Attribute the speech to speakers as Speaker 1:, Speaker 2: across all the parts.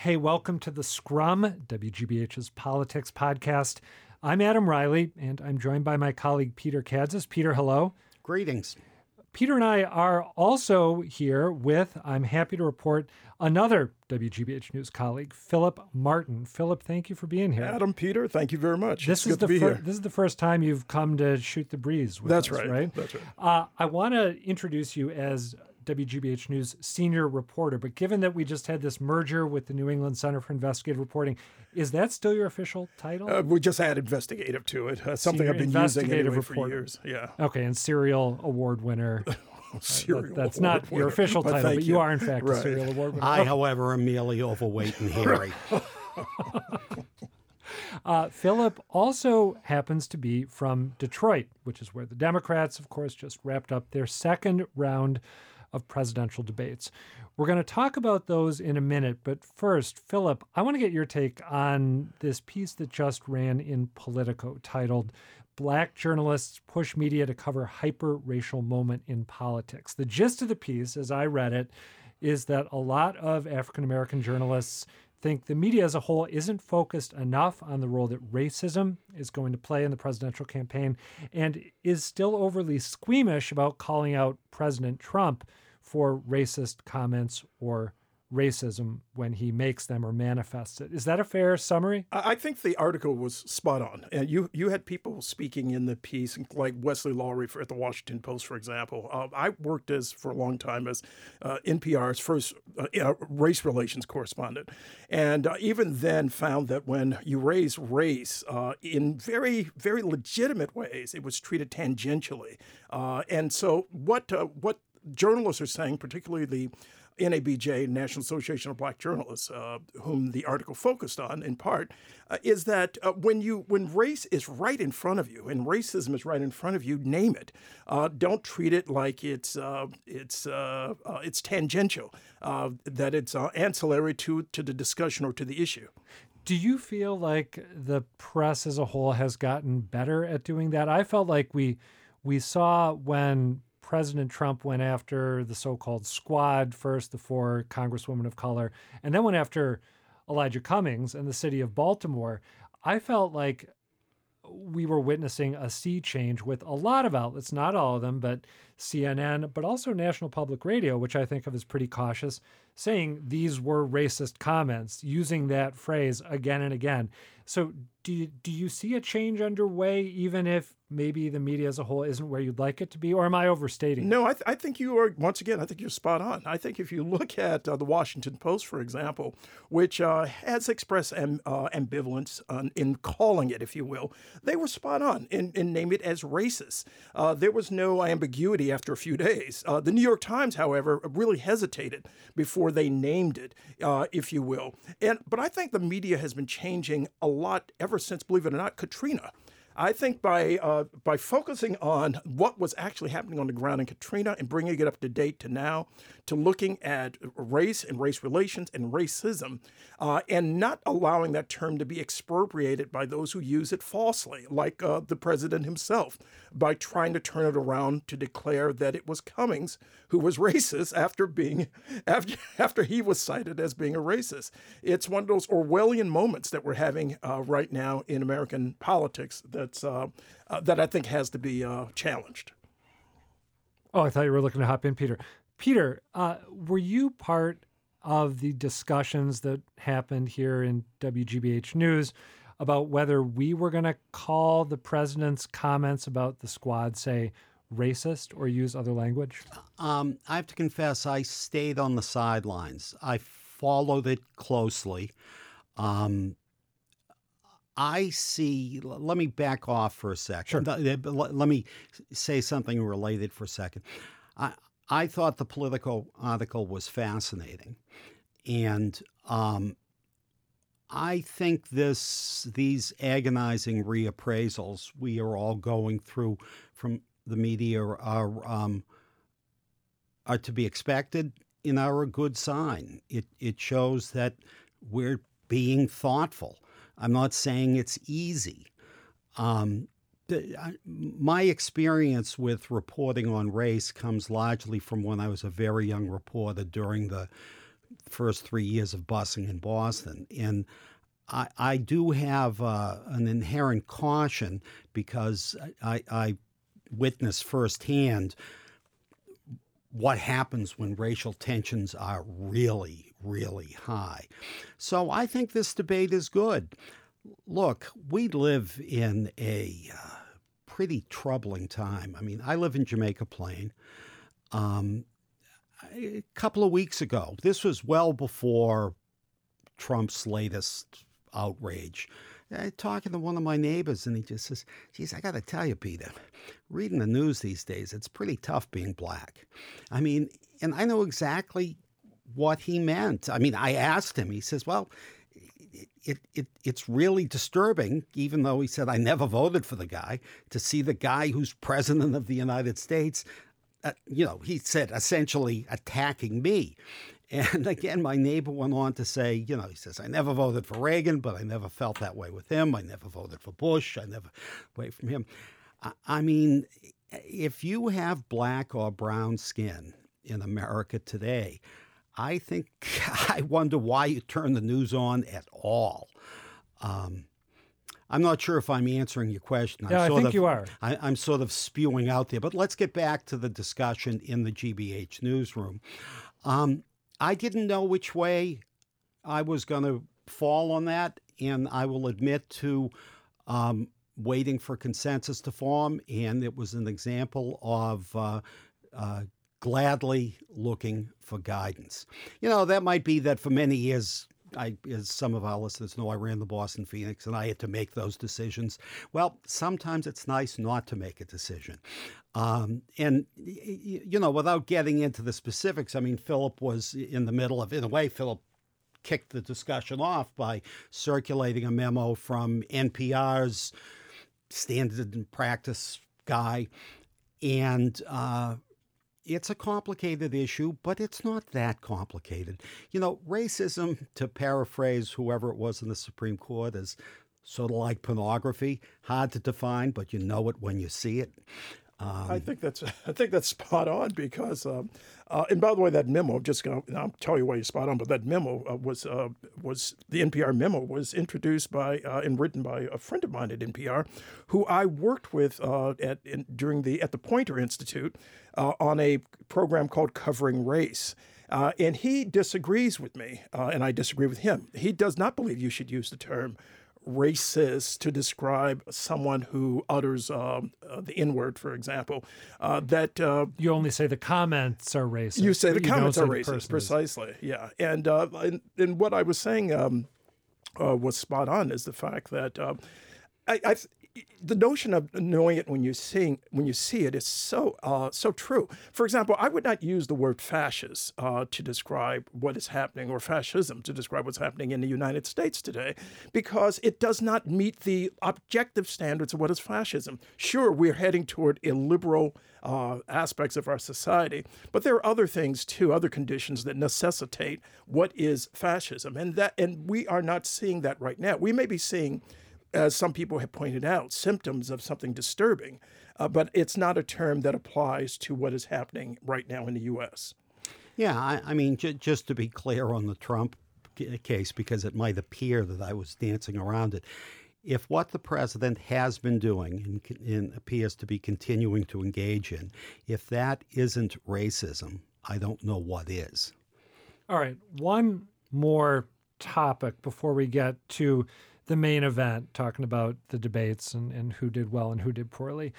Speaker 1: Hey, welcome to the Scrum, WGBH's politics podcast. I'm Adam Reilly, and I'm joined by my colleague Peter Kadzis. Peter, hello.
Speaker 2: Greetings.
Speaker 1: Peter and I are also here with, I'm happy to report, another WGBH News colleague, Phillip Martin. Phillip, thank you for being here.
Speaker 3: Adam, Peter, thank you very much.
Speaker 1: This
Speaker 3: it's
Speaker 1: is the
Speaker 3: fir-
Speaker 1: this is the first time you've come to shoot the breeze. With
Speaker 3: That's
Speaker 1: us,
Speaker 3: right.
Speaker 1: Right.
Speaker 3: That's right.
Speaker 1: Uh, I want to introduce you as WGBH News senior reporter, but given that we just had this merger with the New England Center for Investigative Reporting, is that still your official title?
Speaker 3: Uh, we just add investigative to it. Uh, something
Speaker 1: Senior
Speaker 3: I've been using
Speaker 1: investigative
Speaker 3: anyway for years. Yeah.
Speaker 1: okay, and serial award winner.
Speaker 3: Serial
Speaker 1: That's
Speaker 3: award
Speaker 1: not your official title,
Speaker 3: thank
Speaker 1: but you are in fact a serial award winner.
Speaker 2: I, however, am merely overweight and hairy.
Speaker 1: Uh, Phillip also happens to be from Detroit, which is where the Democrats, of course, just wrapped up their second round of presidential debates. We're going to talk about those in a minute, but first, Phillip, I want to get your take on this piece that just ran in Politico titled Black Journalists Push Media to Cover Hyper Racial Moment in Politics. The gist of the piece, as I read it, is that a lot of African American journalists think the media as a whole isn't focused enough on the role that racism is going to play in the presidential campaign and is still overly squeamish about calling out President Trump for racist comments or racism when he makes them or manifests it. Is that a fair summary?
Speaker 3: I think the article was spot on, and you you had people speaking in the piece, like Wesley Lowery at the Washington Post, for example. Uh, I worked as for a long time as uh, NPR's first uh, race relations correspondent, and uh, even then found that when you raise race uh, in very very legitimate ways, it was treated tangentially, uh, and so what what journalists are saying, particularly the NABJ, National Association of Black Journalists, uh, whom the article focused on in part, uh, is that uh, when you when race is right in front of you and racism is right in front of you, name it. Uh, don't treat it like it's uh, it's uh, it's tangential, that it's ancillary to to the discussion or to the issue.
Speaker 1: Do you feel like the press as a whole has gotten better at doing that? I felt like we we saw when President Trump went after the so-called squad first, the four congresswomen of color, and then went after Elijah Cummings and the city of Baltimore. I felt like we were witnessing a sea change with a lot of outlets, not all of them, but CNN, but also National Public Radio, which I think of as pretty cautious, saying these were racist comments, using that phrase again and again. So, do you, do you see a change underway, even if maybe the media as a whole isn't where you'd like it to be, or am I overstating?
Speaker 3: No, I, th- I think you are, once again, I think you're spot on. I think if you look at uh, the Washington Post, for example, which uh, has expressed am, uh, ambivalence on, in calling it, if you will, they were spot on in, name it as racist. Uh, there was no ambiguity after a few days. Uh, the New York Times, however, really hesitated before they named it, uh, if you will. And But I think the media has been changing a lot ever since, believe it or not, Katrina. I think by uh, by focusing on what was actually happening on the ground in Katrina and bringing it up to date to now, to looking at race and race relations and racism, uh, and not allowing that term to be expropriated by those who use it falsely, like uh, the president himself, by trying to turn it around to declare that it was Cummings who was racist after being after after he was cited as being a racist. It's one of those Orwellian moments that we're having uh, right now in American politics that's uh, uh, that I think has to be uh, challenged.
Speaker 1: Oh, I thought you were looking to hop in, Peter. Peter, uh, were you part of the discussions that happened here in WGBH News about whether we were going to call the president's comments about the squad, say, racist or use other language?
Speaker 2: Um, I have to confess, I stayed on the sidelines. I followed it closely. Um, I see. Let me back off for a second. Let let me say something related for a second. I I thought the Politico article was fascinating, and um, I think this these agonizing reappraisals we are all going through from the media are um, are to be expected and are a good sign. It it shows that we're being thoughtful. I'm not saying it's easy. Um, my experience with reporting on race comes largely from when I was a very young reporter during the first three years of busing in Boston. And I, I do have uh, an inherent caution because I, I witnessed firsthand what happens when racial tensions are really, really high. So I think this debate is good. Look, we live in a uh, pretty troubling time. I mean, I live in Jamaica Plain. Um, a couple of weeks ago, this was well before Trump's latest outrage. I talking to one of my neighbors, and he just says, "Geez, I got to tell you, Peter, reading the news these days, it's pretty tough being black." I mean, and I know exactly what he meant. I mean, I asked him. He says, "Well." It, it, it's really disturbing, even though he said, I never voted for the guy, to see the guy who's president of the United States uh, you know, he said essentially attacking me. And again, my neighbor went on to say, you know, he says, I never voted for Reagan, but I never felt that way with him. I never voted for Bush. I never away from him. I, I mean, if you have black or brown skin in America today, I think I wonder why you turn the news on at all. Um, I'm not sure if I'm answering your question.
Speaker 1: Yeah,
Speaker 2: I'm
Speaker 1: I think
Speaker 2: of,
Speaker 1: you are.
Speaker 2: I, am sort of spewing out there, but let's get back to the discussion in the GBH newsroom. Um, I didn't know which way I was going to fall on that, and I will admit to um, waiting for consensus to form, and it was an example of. Uh, uh, gladly looking for guidance. You know, that might be that for many years I, as some of our listeners know, I ran the Boston Phoenix and I had to make those decisions. Well, sometimes it's nice not to make a decision. Um, and, you know, without getting into the specifics, I mean, Phillip was in the middle of, in a way, Phillip kicked the discussion off by circulating a memo from NPR's standard and practice guy. And, uh, it's a complicated issue, but it's not that complicated. You know, racism, to paraphrase whoever it was in the Supreme Court, is sort of like pornography, hard to define, but you know it when you see it.
Speaker 3: Um, I think that's I think that's spot on because, um, uh, and by the way, that memo I'm just gonna I'll tell you why you're spot on. But that memo uh, was uh, was the NPR memo was introduced by uh, and written by a friend of mine at NPR, who I worked with uh, at in, during the at the Poynter Institute uh, on a program called Covering Race. and he disagrees with me, and I disagree with him. He does not believe you should use the term racist to describe someone who utters um, uh, the N word, for example. Uh, that uh,
Speaker 1: you only say the comments are racist.
Speaker 3: You say the comments are racist, precisely. Yeah, and, uh, and, and what I was saying um, uh, was spot on. Is the fact that um, I, I the notion of knowing it when you seeing when you see it is so uh, so true. For example, I would not use the word fascist uh, to describe what is happening, or fascism to describe what's happening in the United States today, because it does not meet the objective standards of what is fascism. Sure, we're heading toward illiberal uh, aspects of our society, but there are other things too, other conditions that necessitate what is fascism, and that and we are not seeing that right now. We may be seeing as some people have pointed out, symptoms of something disturbing, uh, but it's not a term that applies to what is happening right now in the U.S.
Speaker 2: Yeah, I, I mean, j- just to be clear on the Trump case, because it might appear that I was dancing around it. If what the president has been doing and, and appears to be continuing to engage in, if that isn't racism, I don't know what is.
Speaker 1: All right, one more topic before we get to the main event, talking about the debates and, and who did well and who did poorly.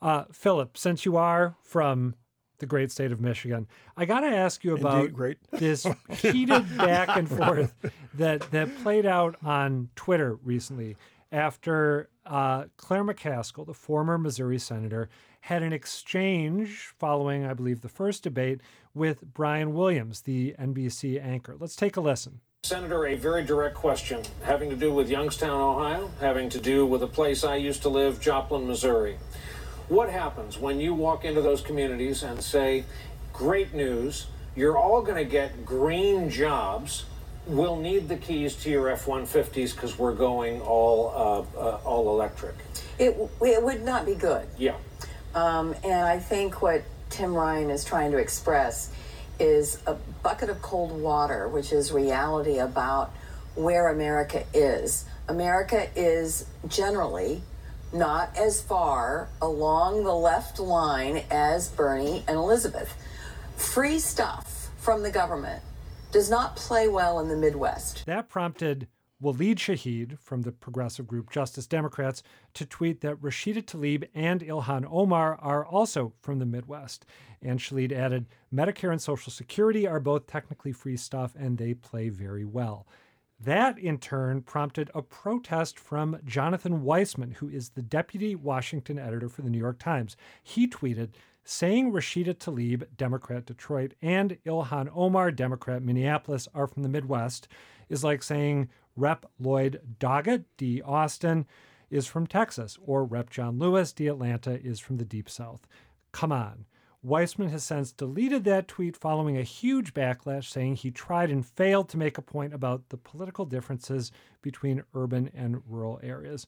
Speaker 1: Uh, Phillip, since you are from the great state of Michigan, I got to ask you about this heated back and forth that that played out on Twitter recently after uh, Claire McCaskill, the former Missouri senator, had an exchange following, I believe, the first debate with Brian Williams, the NBC anchor. Let's take a listen.
Speaker 4: Senator, a very direct question having to do with Youngstown, Ohio, having to do with a place I used to live, Joplin, Missouri. What happens when you walk into those communities and say, great news, you're all going to get green jobs. We'll need the keys to your F-150s because we're going all uh, uh, all electric.
Speaker 5: It, it would not be good.
Speaker 4: Yeah.
Speaker 5: Um, and I think what Tim Ryan is trying to express is a bucket of cold water, which is reality about where America is. America is generally not as far along the left line as Bernie and Elizabeth. Free stuff from the government does not play well in the Midwest.
Speaker 1: That prompted Waleed Shahid from the progressive group Justice Democrats to tweet that Rashida Tlaib and Ilhan Omar are also from the Midwest. And Shahid added, Medicare and Social Security are both technically free stuff and they play very well. That, in turn, prompted a protest from Jonathan Weisman, who is the deputy Washington editor for the New York Times. He tweeted, saying Rashida Tlaib, Democrat Detroit, and Ilhan Omar, Democrat Minneapolis, are from the Midwest is like saying Rep. Lloyd Doggett, D. Austin, is from Texas, or Rep. John Lewis, D. Atlanta, is from the Deep South. Come on. Weisman has since deleted that tweet following a huge backlash saying he tried and failed to make a point about the political differences between urban and rural areas.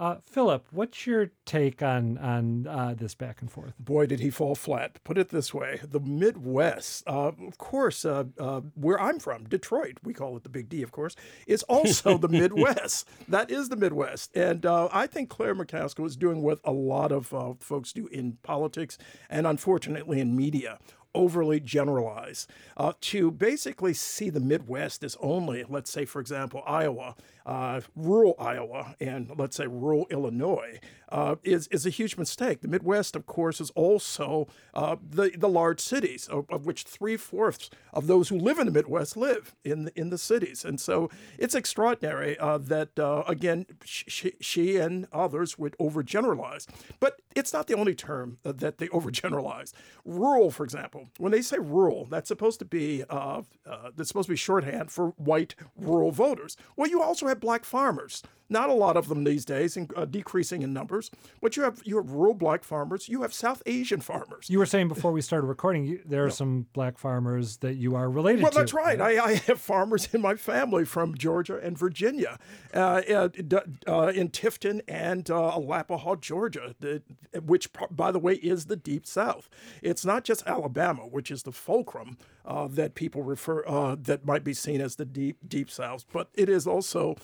Speaker 1: Uh, Phillip, what's your take on on uh, this back and forth?
Speaker 3: Boy, did he fall flat. Put it this way: the Midwest, uh, of course, uh, uh, where I'm from, Detroit, we call it the Big D, of course, is also the Midwest. That is the Midwest, and uh, I think Claire McCaskill is doing what a lot of folks do in politics and unfortunately in media overly generalize, uh, to basically see the Midwest as only, let's say, for example, Iowa, uh, rural Iowa, and let's say rural Illinois, uh, is, is a huge mistake. The Midwest, of course, is also uh, the, the large cities, of, of which three fourths of those who live in the Midwest live in the, in the cities. And so it's extraordinary uh, that, uh, again, she, she and others would overgeneralize. But it's not the only term that they overgeneralize. Rural, for example, when they say rural, that's supposed to be uh, uh, that's supposed to be shorthand for white rural voters. Well, you also have black farmers. Not a lot of them these days, and uh, decreasing in numbers. But you have you have rural black farmers. You have South Asian farmers.
Speaker 1: You were saying before we started recording, you, there are some black farmers that you are related
Speaker 3: well,
Speaker 1: to.
Speaker 3: Well, that's right. I, I, have farmers in my family from Georgia and Virginia, uh, uh, in Tifton and uh, Alapaha, Georgia, the, which, by the way, is the Deep South. It's not just Alabama, which is the fulcrum uh, that people refer uh, that might be seen as the deep deep south, but it is also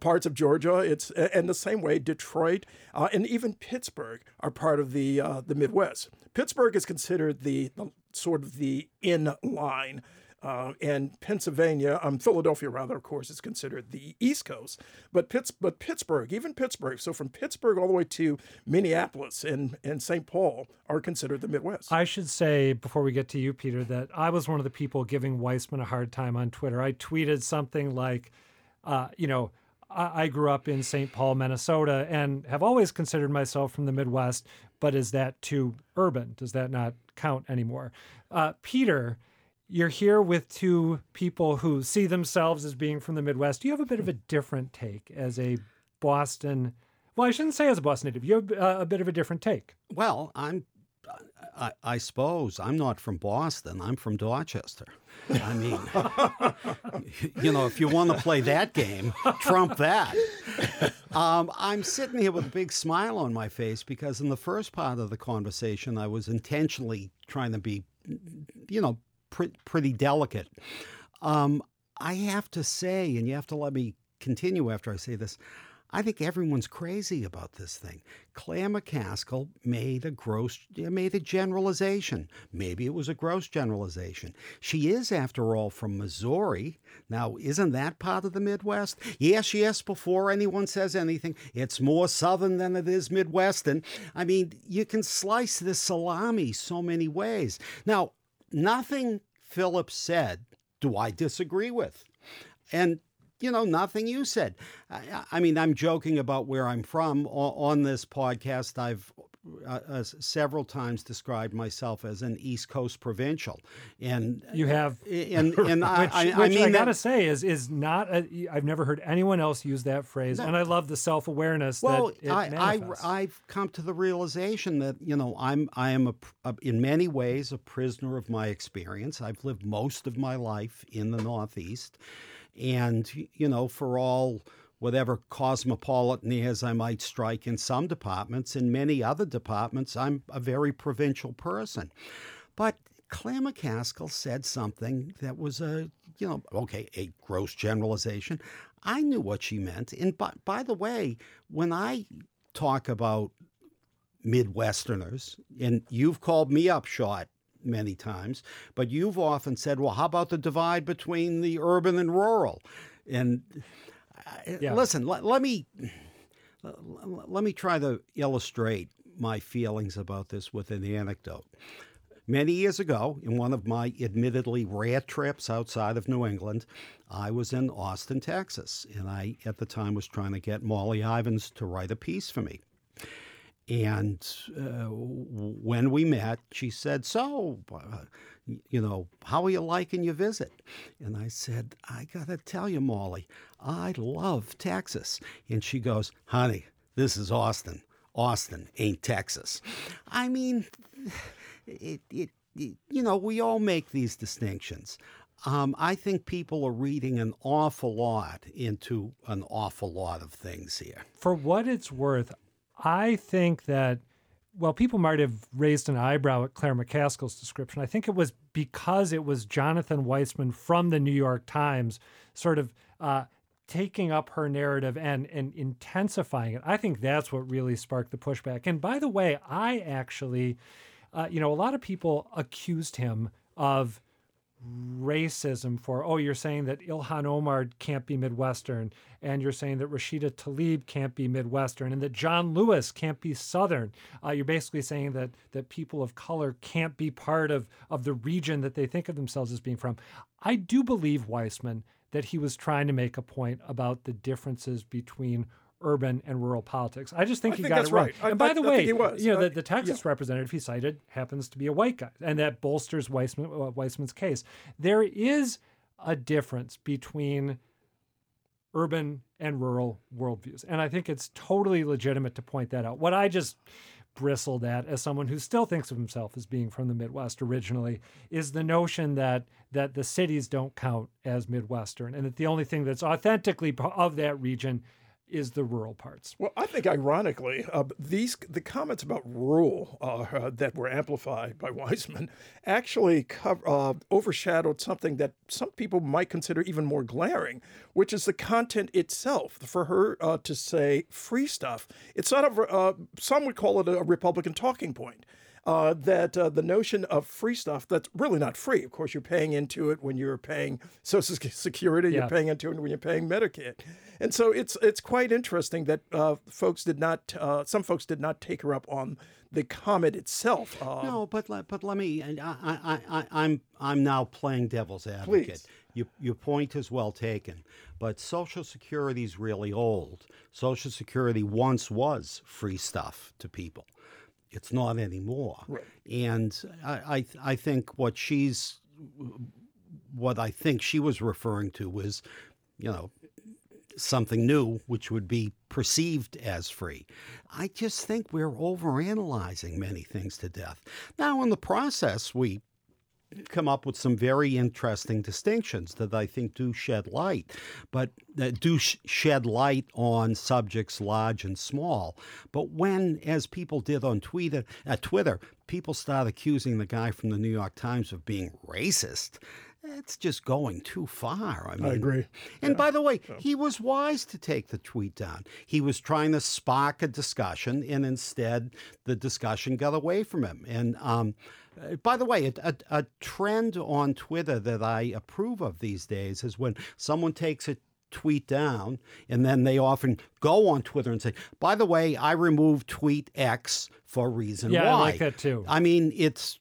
Speaker 3: parts of Georgia. It's and the same way Detroit uh, and even Pittsburgh are part of the uh, the Midwest. Pittsburgh is considered the, the sort of the in line uh, and Pennsylvania, um, Philadelphia rather, of course, is considered the East Coast. But Pitts, but Pittsburgh, even Pittsburgh, so from Pittsburgh all the way to Minneapolis and and St. Paul are considered the Midwest.
Speaker 1: I should say before we get to you, Peter, that I was one of the people giving Weisman a hard time on Twitter. I tweeted something like, uh, you know. I grew up in St. Paul, Minnesota, and have always considered myself from the Midwest. But is that too urban? Does that not count anymore? Uh, Peter, you're here with two people who see themselves as being from the Midwest. You have a bit of a different take as a Boston. Well, I shouldn't say as a Boston native. You have uh, a bit of a different take.
Speaker 2: Well, I'm. I, I suppose I'm not from Boston. I'm from Dorchester. I mean, you know, if you want to play that game, trump that. Um, I'm sitting here with a big smile on my face because in the first part of the conversation, I was intentionally trying to be, you know, pretty delicate. Um, I have to say, and you have to let me continue after I say this, I think everyone's crazy about this thing. Claire McCaskill made a gross, made a generalization. Maybe it was a gross generalization. She is, after all, from Missouri. Now, isn't that part of the Midwest? Yes, yes, before anyone says anything, it's more Southern than it is Midwestern. I mean, you can slice this salami so many ways. Now, nothing Phillip said do I disagree with. And you know, nothing you said. I, I, mean, I'm joking about where I'm from. on this podcast, I've uh, uh, several times described myself as an East Coast provincial, and
Speaker 1: you have,
Speaker 2: and and I,
Speaker 1: which,
Speaker 2: I,
Speaker 1: which
Speaker 2: I mean,
Speaker 1: I gotta say is is not. i have never heard anyone else use that phrase, and I love the self awareness.
Speaker 2: Well, I, I have come to the realization that you know I'm I am a, a, in many ways a prisoner of my experience. I've lived most of my life in the Northeast, and you know for all whatever cosmopolitanism I might strike in some departments. In many other departments, I'm a very provincial person. But Claire McCaskill said something that was a, you know, okay, a gross generalization. I knew what she meant. And by, by the way, when I talk about Midwesterners, and you've called me up short many times, but you've often said, well, how about the divide between the urban and rural? And Uh,
Speaker 1: yeah.
Speaker 2: listen, let, let me let me try to illustrate my feelings about this with an anecdote. Many years ago, in one of my admittedly rare trips outside of New England, I was in Austin, Texas, and I, at the time, was trying to get Molly Ivins to write a piece for me. And uh, when we met, she said, So, uh, you know, how are you liking your visit? And I said, I got to tell you, Molly, I love Texas. And she goes, Honey, this is Austin. Austin ain't Texas. I mean, it, it, it you know, we all make these distinctions. Um, I think people are reading an awful lot into an awful lot of things here.
Speaker 1: For what it's worth, I think that, well, people might have raised an eyebrow at Claire McCaskill's description. I think it was because it was Jonathan Weisman from the New York Times sort of uh, taking up her narrative and, and intensifying it. I think that's what really sparked the pushback. And by the way, I actually, uh, you know, a lot of people accused him of racism for oh you're saying that Ilhan Omar can't be Midwestern and you're saying that Rashida Tlaib can't be Midwestern and that John Lewis can't be Southern. Uh, you're basically saying that that people of color can't be part of of the region that they think of themselves as being from. I do believe Weisman that he was trying to make a point about the differences between urban and rural politics. I just think
Speaker 3: I
Speaker 1: he
Speaker 3: think
Speaker 1: got it right.
Speaker 3: right.
Speaker 1: And by
Speaker 3: I-
Speaker 1: the
Speaker 3: I
Speaker 1: way, you know, the, the Texas representative he cited happens to be a white guy, and that bolsters Weisman, uh, Weisman's case. There is a difference between urban and rural worldviews, and I think it's totally legitimate to point that out. What I just bristled at as someone who still thinks of himself as being from the Midwest originally is the notion that that the cities don't count as Midwestern and that the only thing that's authentically of that region is the rural parts.
Speaker 3: Well, I think ironically, uh, these the comments about rural uh, uh, that were amplified by Weisman actually cover, uh, overshadowed something that some people might consider even more glaring, which is the content itself. For her uh, to say free stuff, it's not a. Uh, some would call it a Republican talking point. Uh, that uh, the notion of free stuff that's really not free. Of course, you're paying into it when you're paying Social Security.
Speaker 1: Yeah.
Speaker 3: You're paying into it when you're paying Medicaid, and so it's it's quite interesting that uh, folks did not. Uh, some folks did not take her up on the comment itself. Uh,
Speaker 2: No, but let, but let me. I, I, I, I'm I'm now playing devil's advocate.
Speaker 3: Please.
Speaker 2: You, your point is well taken, but Social Security is really old. Social Security once was free stuff to people. It's not anymore.
Speaker 3: Right.
Speaker 2: And I, I, I think what she's, what I think she was referring to was, you know, something new which would be perceived as free. I just think we're overanalyzing many things to death. Now, in the process, we come up with some very interesting distinctions that I think do shed light, but that do sh- shed light on subjects large and small. But when, as people did on Twitter, at Twitter, people start accusing the guy from the New York Times of being racist, it's just going too far. I mean,
Speaker 3: agree.
Speaker 2: and by the way, he was wise to take the tweet down. He was trying to spark a discussion, and instead, the discussion got away from him. And um, uh, by the way, a, a, a trend on Twitter that I approve of these days is when someone takes a tweet down and then they often go on Twitter and say, by the way, I removed tweet X for reason
Speaker 1: Yeah,
Speaker 2: Y.
Speaker 1: I like that too.
Speaker 2: I mean, it's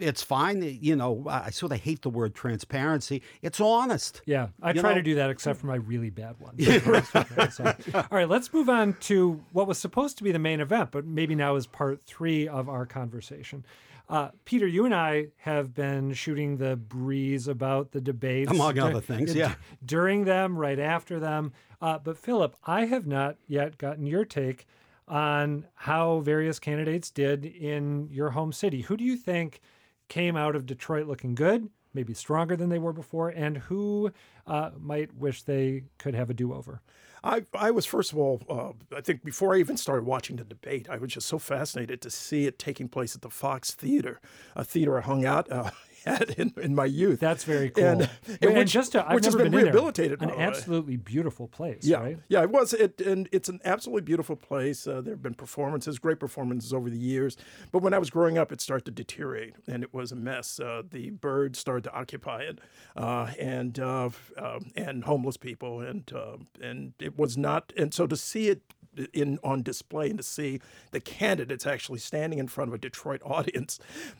Speaker 2: it's fine. You know, I sort of hate the word transparency. It's honest.
Speaker 1: Yeah, I try
Speaker 2: know-
Speaker 1: to do that except for my really bad ones. So, all right, let's move on to what was supposed to be the main event, but maybe now is part three of our conversation. Uh, Peter, you and I have been shooting the breeze about the debates,
Speaker 2: Among other things, yeah.
Speaker 1: during them, right after them. Uh, but Phillip, I have not yet gotten your take on how various candidates did in your home city. Who do you think came out of Detroit looking good, maybe stronger than they were before, and who uh, might wish they could have a do over?
Speaker 3: I, I was first of all, uh, I think before I even started watching the debate, I was just so fascinated to see it taking place at the Fox Theater, a theater I hung out uh, at in, in my youth.
Speaker 1: That's very cool.
Speaker 3: And,
Speaker 1: and,
Speaker 3: and which,
Speaker 1: just to, I've
Speaker 3: which has been,
Speaker 1: been
Speaker 3: rehabilitated.
Speaker 1: An absolutely beautiful place,
Speaker 3: Yeah,
Speaker 1: right?
Speaker 3: yeah, it was. It and it's an absolutely beautiful place. Uh, there have been performances, great performances over the years. But when I was growing up, it started to deteriorate, and it was a mess. Uh, the birds started to occupy it, uh, and uh, uh, and homeless people, and uh, and it was not. And so to see it in on display and to see the candidates actually standing in front of a Detroit audience,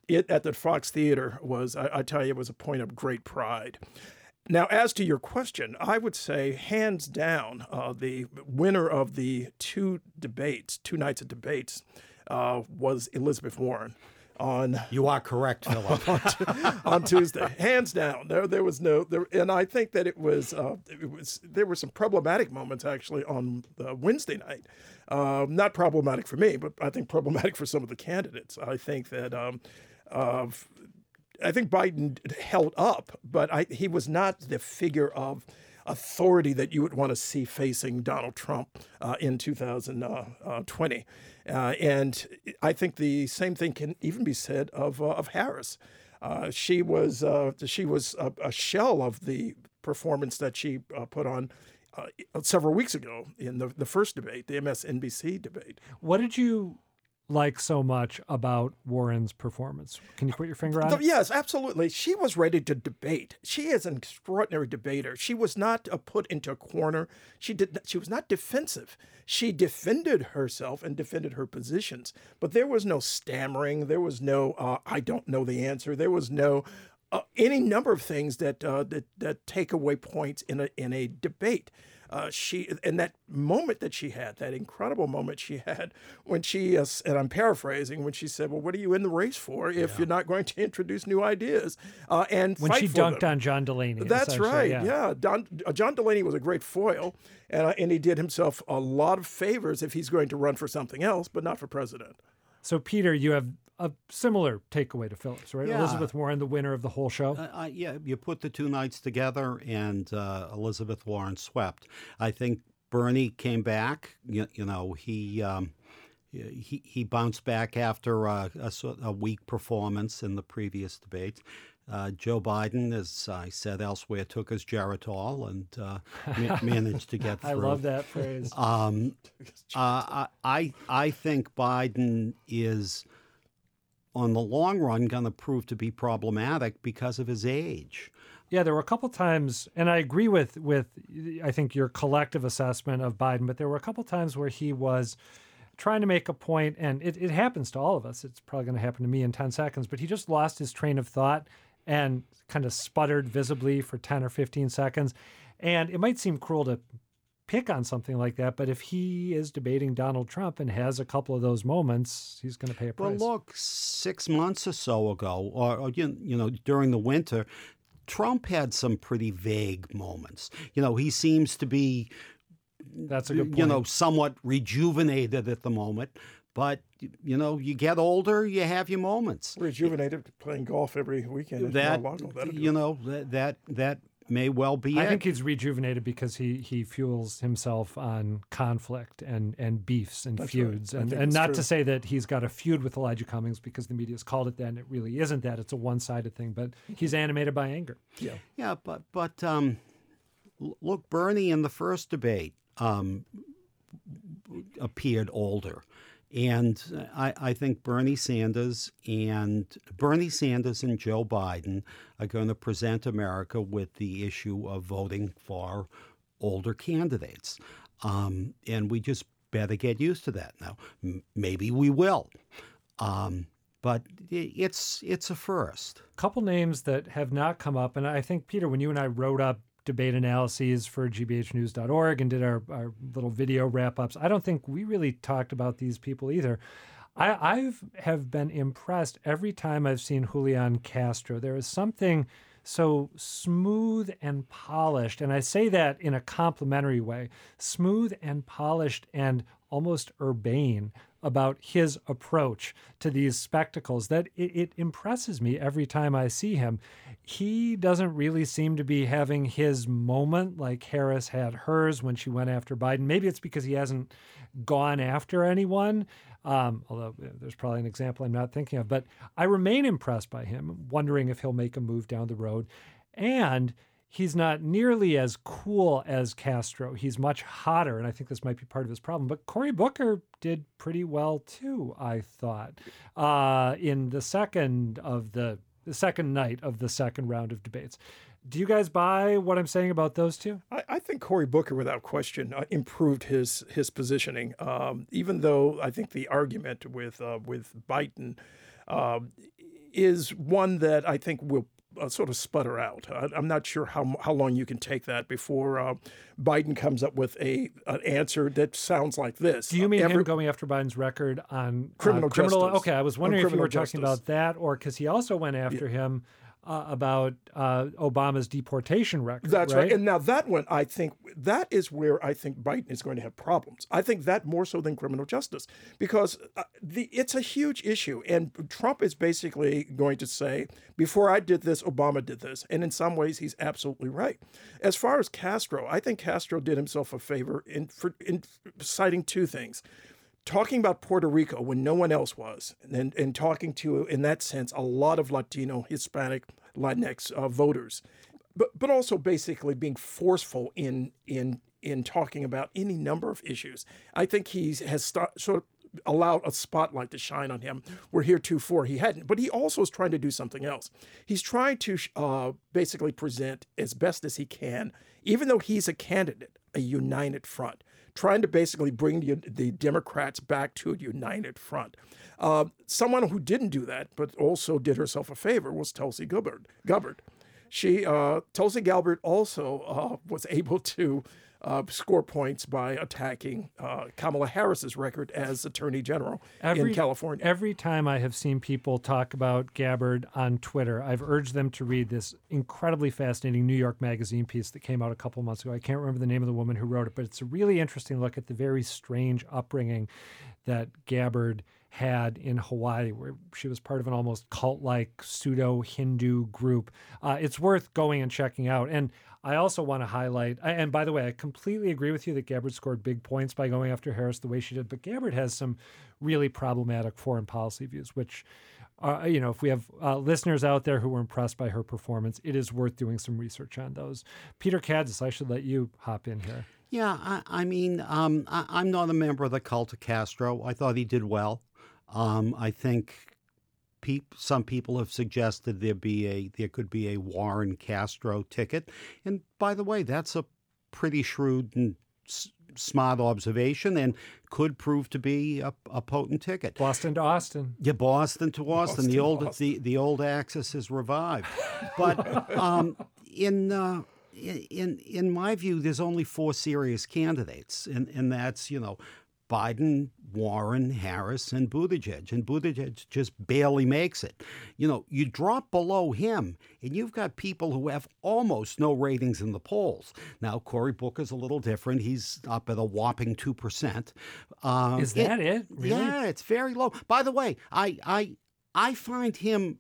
Speaker 3: it at the Fox Theater was, I, I tell you, it was a point of great pride. Now, as to your question, I would say hands down, uh, the winner of the two debates, two nights of debates, uh, was Elizabeth Warren on
Speaker 2: You are correct, Phillip.
Speaker 3: on Tuesday, hands down. There, there was no, there, and I think that it was, uh, it was. There were some problematic moments actually on uh, Wednesday night. Uh, not problematic for me, but I think problematic for some of the candidates. I think that. Um, uh, I think Biden held up, but I, he was not the figure of authority that you would want to see facing Donald Trump uh, in 2020. Uh, and I think the same thing can even be said of, uh, of Harris. Uh, she was uh, she was a, a, shell of the performance that she uh, put on several weeks ago in the, the first debate, the MSNBC debate.
Speaker 1: What did you like so much about Warren's performance? Can you put your finger on it?
Speaker 3: Yes, absolutely. She was ready to debate. She is an extraordinary debater. She was not put into a corner. She did. She was not defensive. She defended herself and defended her positions. But there was no stammering. There was no uh, "I don't know the answer." There was no uh, any number of things that uh, that that take away points in a in a debate. Uh, she and that moment that she had, that incredible moment she had when she, uh, and I'm paraphrasing, when she said, "Well, what are you in the race for if yeah. you're not going to introduce new ideas?" Uh, and
Speaker 1: when she dunked them. on John Delaney.
Speaker 3: That's right.
Speaker 1: Yeah,
Speaker 3: yeah. Don, uh, John Delaney was a great foil, and uh, and he did himself a lot of favors if he's going to run for something else, but not for president.
Speaker 1: So, Peter, you have a similar takeaway to Phillips, right?
Speaker 2: Yeah.
Speaker 1: Elizabeth Warren, the winner of the whole show.
Speaker 2: Uh, yeah, you put the two nights together, and uh, Elizabeth Warren swept. I think Bernie came back. You, you know, he. Um, he, he bounced back after a, a, a, weak performance in the previous debate. Uh, Joe Biden, as I said elsewhere, took his Geritol and uh, ma- managed to get through.
Speaker 1: I love that phrase.
Speaker 2: Um, uh, I I think Biden is on the long run going to prove to be problematic because of his age.
Speaker 1: Yeah, there were a couple times, and I agree with with I think your collective assessment of Biden, but there were a couple times where he was trying to make a point, and it, it happens to all of us. It's probably going to happen to me in 10 seconds, but he just lost his train of thought and kind of sputtered visibly for 10 or 15 seconds. And it might seem cruel to pick on something like that, but if he is debating Donald Trump and has a couple of those moments, he's going to pay a price.
Speaker 2: Well, look, six months or so ago, or, or you know, during the winter, Trump had some pretty vague moments. You know, he seems to be,
Speaker 1: that's a good point.
Speaker 2: you know, somewhat rejuvenated at the moment. But you know, you get older, you have your moments.
Speaker 3: Rejuvenated playing golf every weekend.
Speaker 2: That you know that that that may well be.
Speaker 1: I
Speaker 2: it.
Speaker 1: think he's rejuvenated because he he fuels himself on conflict and and beefs and
Speaker 3: That's
Speaker 1: feuds,
Speaker 3: right.
Speaker 1: and and not true. to say that he's got a feud with Elijah Cummings because the media's called it that, and it really isn't that. It's a one sided thing, but he's animated by anger.
Speaker 3: Yeah,
Speaker 2: yeah, but but um, look, Bernie in the first debate um, appeared older. And I, I, think Bernie Sanders and Bernie Sanders and Joe Biden are going to present America with the issue of voting for older candidates. Um, and we just better get used to that now. M- maybe we will. Um, but it's it's a first.
Speaker 1: Couple names that have not come up, and I think Peter, when you and I wrote up debate analyses for gbhnews.org and did our, our little video wrap ups. I don't think we really talked about these people either. I I've have been impressed every time I've seen Julian Castro. There is something so smooth and polished. And I say that in a complimentary way smooth and polished and almost urbane about his approach to these spectacles that it, it, impresses me every time I see him. He doesn't really seem to be having his moment like Harris had hers when she went after Biden. Maybe it's because he hasn't gone after anyone, um, although there's probably an example I'm not thinking of. But I remain impressed by him, wondering if he'll make a move down the road. And he's not nearly as cool as Castro. He's much hotter, and I think this might be part of his problem. But Cory Booker did pretty well too, I thought, uh, in the second of the the second night of the second round of debates. Do you guys buy what I'm saying about those two?
Speaker 3: I, I think Cory Booker, without question, uh, improved his his positioning. Um, even though I think the argument with uh, with Biden uh, is one that I think will uh, sort of sputter out. I, am not sure how how long you can take that before uh, Biden comes up with a an answer that sounds like this.
Speaker 1: Do you mean Every, him going after Biden's record on
Speaker 3: criminal
Speaker 1: uh, criminal?
Speaker 3: Justice.
Speaker 1: Okay, I was wondering if you were justice. talking about that, or because he also went after yeah. him uh, about uh, Obama's deportation record.
Speaker 3: That's
Speaker 1: right?
Speaker 3: right. And now that one, I think that is where I think Biden is going to have problems. I think that more so than criminal justice because uh, the it's a huge issue, and Trump is basically going to say, "Before I did this, Obama did this," and in some ways, he's absolutely right. As far as Castro, I think Castro did himself a favor in for, in citing two things talking about Puerto Rico when no one else was, and, and talking to, in that sense, a lot of Latino, Hispanic, Latinx uh, voters, but but also basically being forceful in in in talking about any number of issues. I think he has start, sort of allowed a spotlight to shine on him where heretofore he hadn't. But he also is trying to do something else. He's trying to uh, basically present as best as he can, even though he's a candidate, a united front trying to basically bring the, the Democrats back to a united front. Uh, someone who didn't do that, but also did herself a favor, was Tulsi Gabbard. Gabbard. She, uh, Tulsi Gabbard also uh, was able to uh, score points by attacking uh, Kamala Harris's record as Attorney General
Speaker 1: every,
Speaker 3: in California.
Speaker 1: Every time I have seen people talk about Gabbard on Twitter, I've urged them to read this incredibly fascinating New York Magazine piece that came out a couple months ago. I can't remember the name of the woman who wrote it, but it's a really interesting look at the very strange upbringing that Gabbard had in Hawaii, where she was part of an almost cult like pseudo Hindu group. Uh, it's worth going and checking out. And I also want to highlight, and by the way, I completely agree with you that Gabbard scored big points by going after Harris the way she did, but Gabbard has some really problematic foreign policy views, which, uh, you know, if we have uh, listeners out there who were impressed by her performance, it is worth doing some research on those. Peter Kadzis, I should let you hop in here.
Speaker 2: Yeah, I, I mean, um, I, am not a member of the cult of Castro. I thought he did well. Um, I think some people have suggested there be a there could be a Warren Castro ticket, and by the way, that's a pretty shrewd and s- smart observation, and could prove to be a, a, potent ticket.
Speaker 1: Boston to Austin.
Speaker 2: Yeah, Boston to Austin. Boston the old Austin. the the old axis is revived, but um, in. Uh, in in my view, there's only four serious candidates, and, and that's you know Biden, Warren, Harris, and Buttigieg. And Buttigieg just barely makes it. You know, you drop below him, and you've got people who have almost no ratings in the polls. Now, Cory Booker's a little different. He's up at a whopping 2%.
Speaker 1: Um, Is that it? it? Really?
Speaker 2: Yeah, it's very low. By the way, I, I, I find him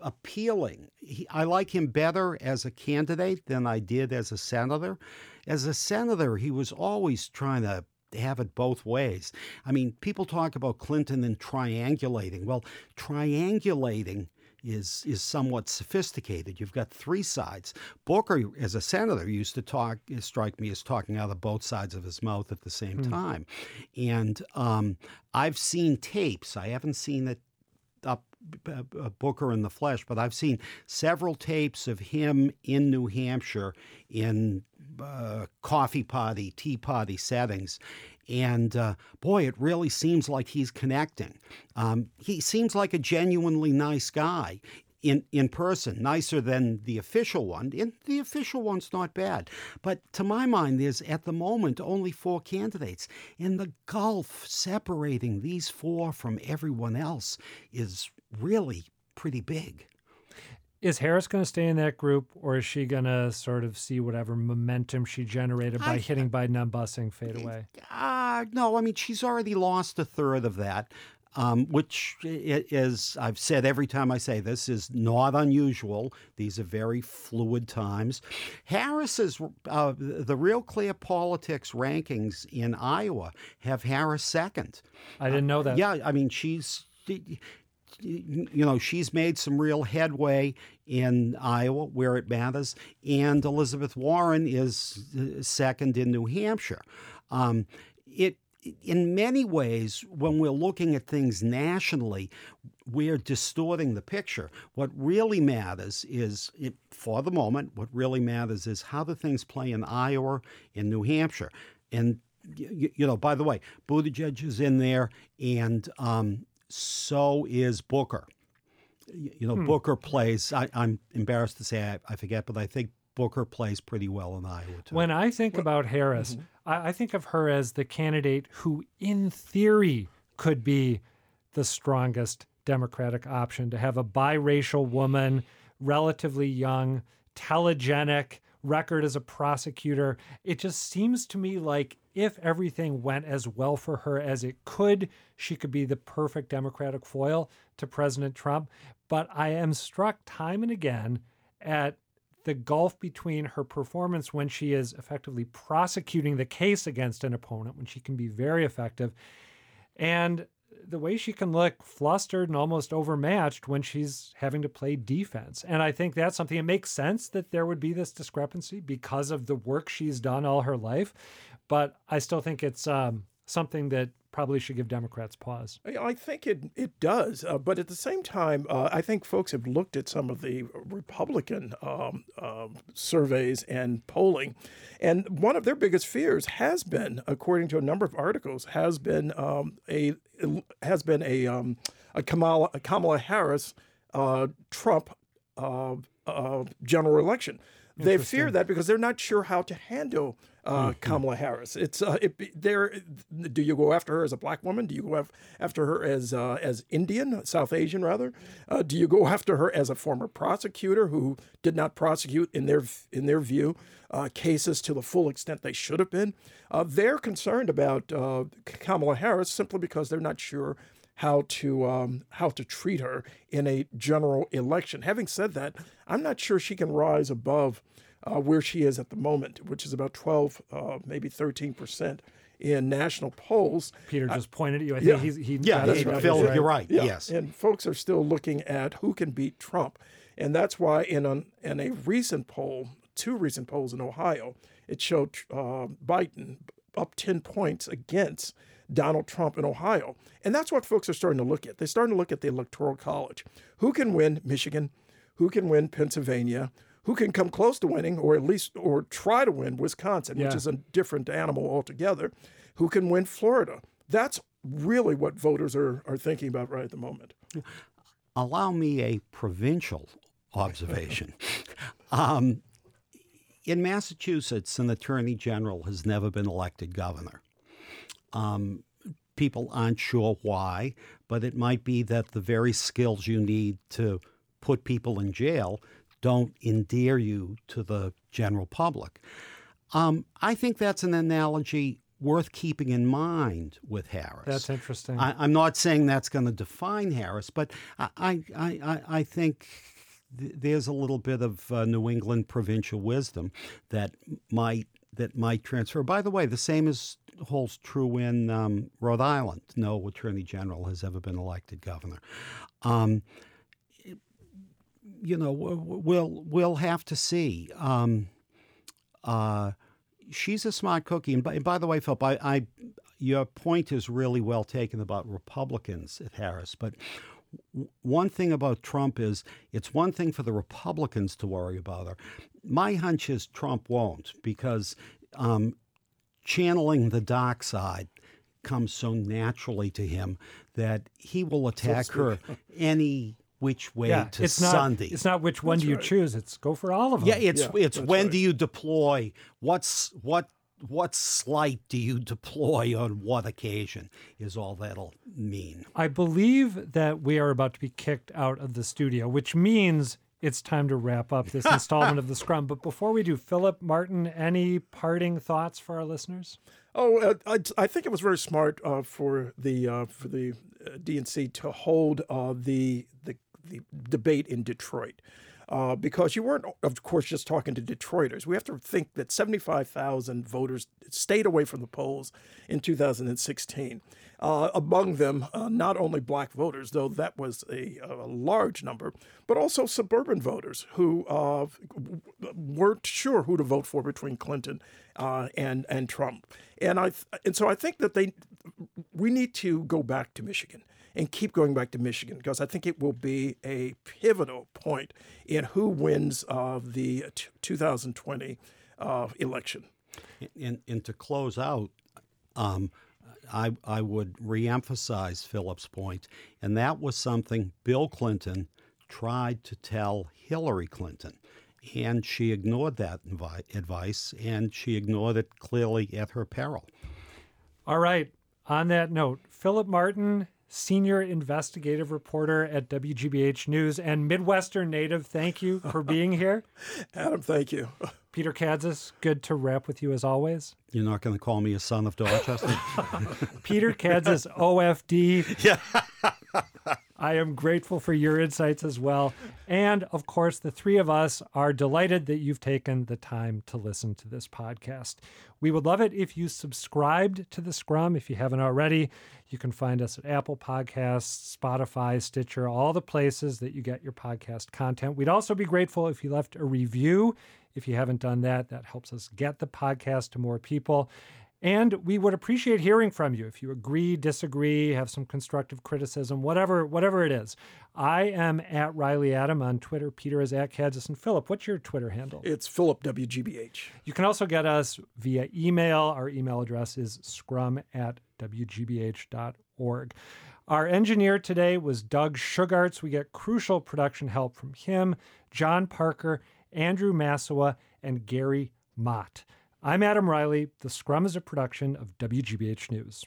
Speaker 2: appealing. He, I like him better as a candidate than I did as a senator. As a senator, he was always trying to have it both ways. I mean, people talk about Clinton and triangulating. Well, triangulating is is somewhat sophisticated. You've got three sides. Booker, as a senator, used to talk strike me as talking out of both sides of his mouth at the same mm. time. And um, I've seen tapes. I haven't seen it up uh, uh, Booker in the flesh, but I've seen several tapes of him in New Hampshire in uh, coffee party, tea party settings. And uh, boy, it really seems like he's connecting. Um, he seems like a genuinely nice guy in, in person, nicer than the official one. And the official one's not bad. But to my mind, there's at the moment only four candidates. And the gulf separating these four from everyone else is really pretty big.
Speaker 1: Is Harris going to stay in that group, or is she going to sort of see whatever momentum she generated by
Speaker 2: I-
Speaker 1: hitting Biden on busing fade away?
Speaker 2: Uh, no, I mean, she's already lost a third of that, um, which is, I've said every time I say this, is not unusual. These are very fluid times. Harris is, uh, the Real Clear Politics rankings in Iowa have Harris second.
Speaker 1: I didn't know that.
Speaker 2: Yeah, I mean, she's, you know, she's made some real headway in Iowa where it matters, and Elizabeth Warren is uh, second in New Hampshire. Um, it, in many ways, when we're looking at things nationally, we're distorting the picture. What really matters is, for the moment, what really matters is how the things play in Iowa and New Hampshire. And you, you know, by the way, Buttigieg is in there, and um, so is Booker. You know, hmm. Booker plays. I, I'm embarrassed to say I, I forget, but I think Booker plays pretty well in Iowa too.
Speaker 1: When I think about Harris, mm-hmm. I, I think of her as the candidate who, in theory, could be the strongest Democratic option to have a biracial woman, relatively young, telegenic, record as a prosecutor. It just seems to me like if everything went as well for her as it could, she could be the perfect Democratic foil to President Trump. But I am struck time and again at the gulf between her performance when she is effectively prosecuting the case against an opponent, when she can be very effective, and the way she can look flustered and almost overmatched when she's having to play defense. And I think that's something it makes sense that there would be this discrepancy because of the work she's done all her life. But I still think it's um, something that probably should give Democrats pause.
Speaker 3: I- think it it does, uh, but at the same time, uh, I think folks have looked at some of the Republican um, um, surveys and polling, and one of their biggest fears has been, according to a number of articles, has been um, a has been a um, a Kamala a Kamala Harris uh, Trump uh, uh, general election. They fear that because they're not sure how to handle uh, Kamala Harris. It's uh, it, there. Do you go after her as a black woman? Do you go af- after her as uh, as Indian, South Asian rather? Uh, do you go after her as a former prosecutor who did not prosecute in their in their view uh, cases to the full extent they should have been? Uh, they're concerned about uh, Kamala Harris simply because they're not sure how to um, how to treat her in a general election. Having said that, I'm not sure she can rise above uh, where she is at the moment, which is about 12, uh, maybe 13 percent in national polls.
Speaker 1: Peter just pointed at you. I
Speaker 3: yeah.
Speaker 1: think he's, he
Speaker 2: yeah,
Speaker 1: got
Speaker 2: hey,
Speaker 1: it right.
Speaker 2: Phil,
Speaker 1: He's
Speaker 2: you're right.
Speaker 3: Yeah,
Speaker 2: Yes.
Speaker 3: and folks are still looking at who can beat Trump, and that's why in an, in a recent poll, two recent polls in Ohio, it showed uh, Biden up 10 points against Donald Trump in Ohio. And that's what folks are starting to look at. They're starting to look at the Electoral College. Who can win Michigan? Who can win Pennsylvania? Who can come close to winning, or at least, or try to win Wisconsin, which is a different animal altogether? Who can win Florida? That's really what voters are, are thinking about right at the moment.
Speaker 2: allow me a provincial observation. um, in Massachusetts, an attorney general has never been elected governor. Um, people aren't sure why, but it might be that the very skills you need to put people in jail don't endear you to the general public. Um, I think that's an analogy worth keeping in mind with Harris.
Speaker 1: That's interesting.
Speaker 2: I, I'm not saying that's going to define Harris, but I, I, I, I think th- there's a little bit of uh, New England provincial wisdom that might that might transfer. By the way, the same is holds true in um, Rhode Island. No attorney general has ever been elected governor. Um, you know, we'll we'll have to see. Um, uh, she's a smart cookie, and by, and by the way, Phillip, I, I your point is really well taken about Republicans at Harris, but w- one thing about Trump is it's one thing for the Republicans to worry about her. My hunch is Trump won't because um, channeling the dark side comes so naturally to him that he will attack her any which way
Speaker 1: yeah,
Speaker 2: to
Speaker 1: it's not.
Speaker 2: Sunday.
Speaker 1: It's not which one do you choose. It's go for all of them.
Speaker 2: Yeah, it's
Speaker 3: Yeah,
Speaker 2: it's
Speaker 3: that's
Speaker 2: when
Speaker 3: right.
Speaker 2: do you deploy? What's what what slight do you deploy on what occasion is all that'll mean.
Speaker 1: I believe that we are about to be kicked out of the studio, which means it's time to wrap up this installment of the Scrum. But before we do, Phillip Martin, any parting thoughts for our listeners?
Speaker 3: Oh, uh, I, I, think it was very smart uh, for the uh, for the uh, DNC to hold uh, the, the the debate in Detroit. Uh, because you weren't, of course, just talking to Detroiters. We have to think that 75,000 voters stayed away from the polls in 2016. Uh, among them, uh, not only black voters, though that was a, a, large number, but also suburban voters who uh, weren't sure who to vote for between Clinton uh, and and Trump. And I and so I think that they we need to go back to Michigan and keep going back to Michigan because I think it will be a pivotal point in who wins uh, the t- 2020 uh, election.
Speaker 2: And, and, to close out, um, I, I would reemphasize Phillip's point, and that was something Bill Clinton tried to tell Hillary Clinton. And she ignored that advice, and she ignored it clearly at her peril.
Speaker 1: All right. On that note, Phillip Martin senior investigative reporter at WGBH News and Midwestern native. Thank you for being here.
Speaker 3: Adam, thank you.
Speaker 1: Peter Kadzis, good to rap with you as always.
Speaker 2: You're not going to call me a son of Dorchester?
Speaker 1: Peter Kadzis, OFD.
Speaker 2: Yeah.
Speaker 1: I am grateful for your insights as well. And of course, the three of us are delighted that you've taken the time to listen to this podcast. We would love it if you subscribed to the Scrum if you haven't already. You can find us at Apple Podcasts, Spotify, Stitcher, all the places that you get your podcast content. We'd also be grateful if you left a review. If you haven't done that, that helps us get the podcast to more people. And we would appreciate hearing from you if you agree, disagree, have some constructive criticism, whatever, whatever it is. I am at Reilly Adam on Twitter. Peter is at Kadzis. And Phillip, what's your Twitter handle?
Speaker 3: It's Phillip WGBH.
Speaker 1: You can also get us via email. Our email address is scrum at wgbh.org. Our engineer today was Doug Sugarts. We get crucial production help from him, John Parker, Andrew Massawa, and Gary Mott. I'm Adam Reilly. The Scrum is a production of WGBH News.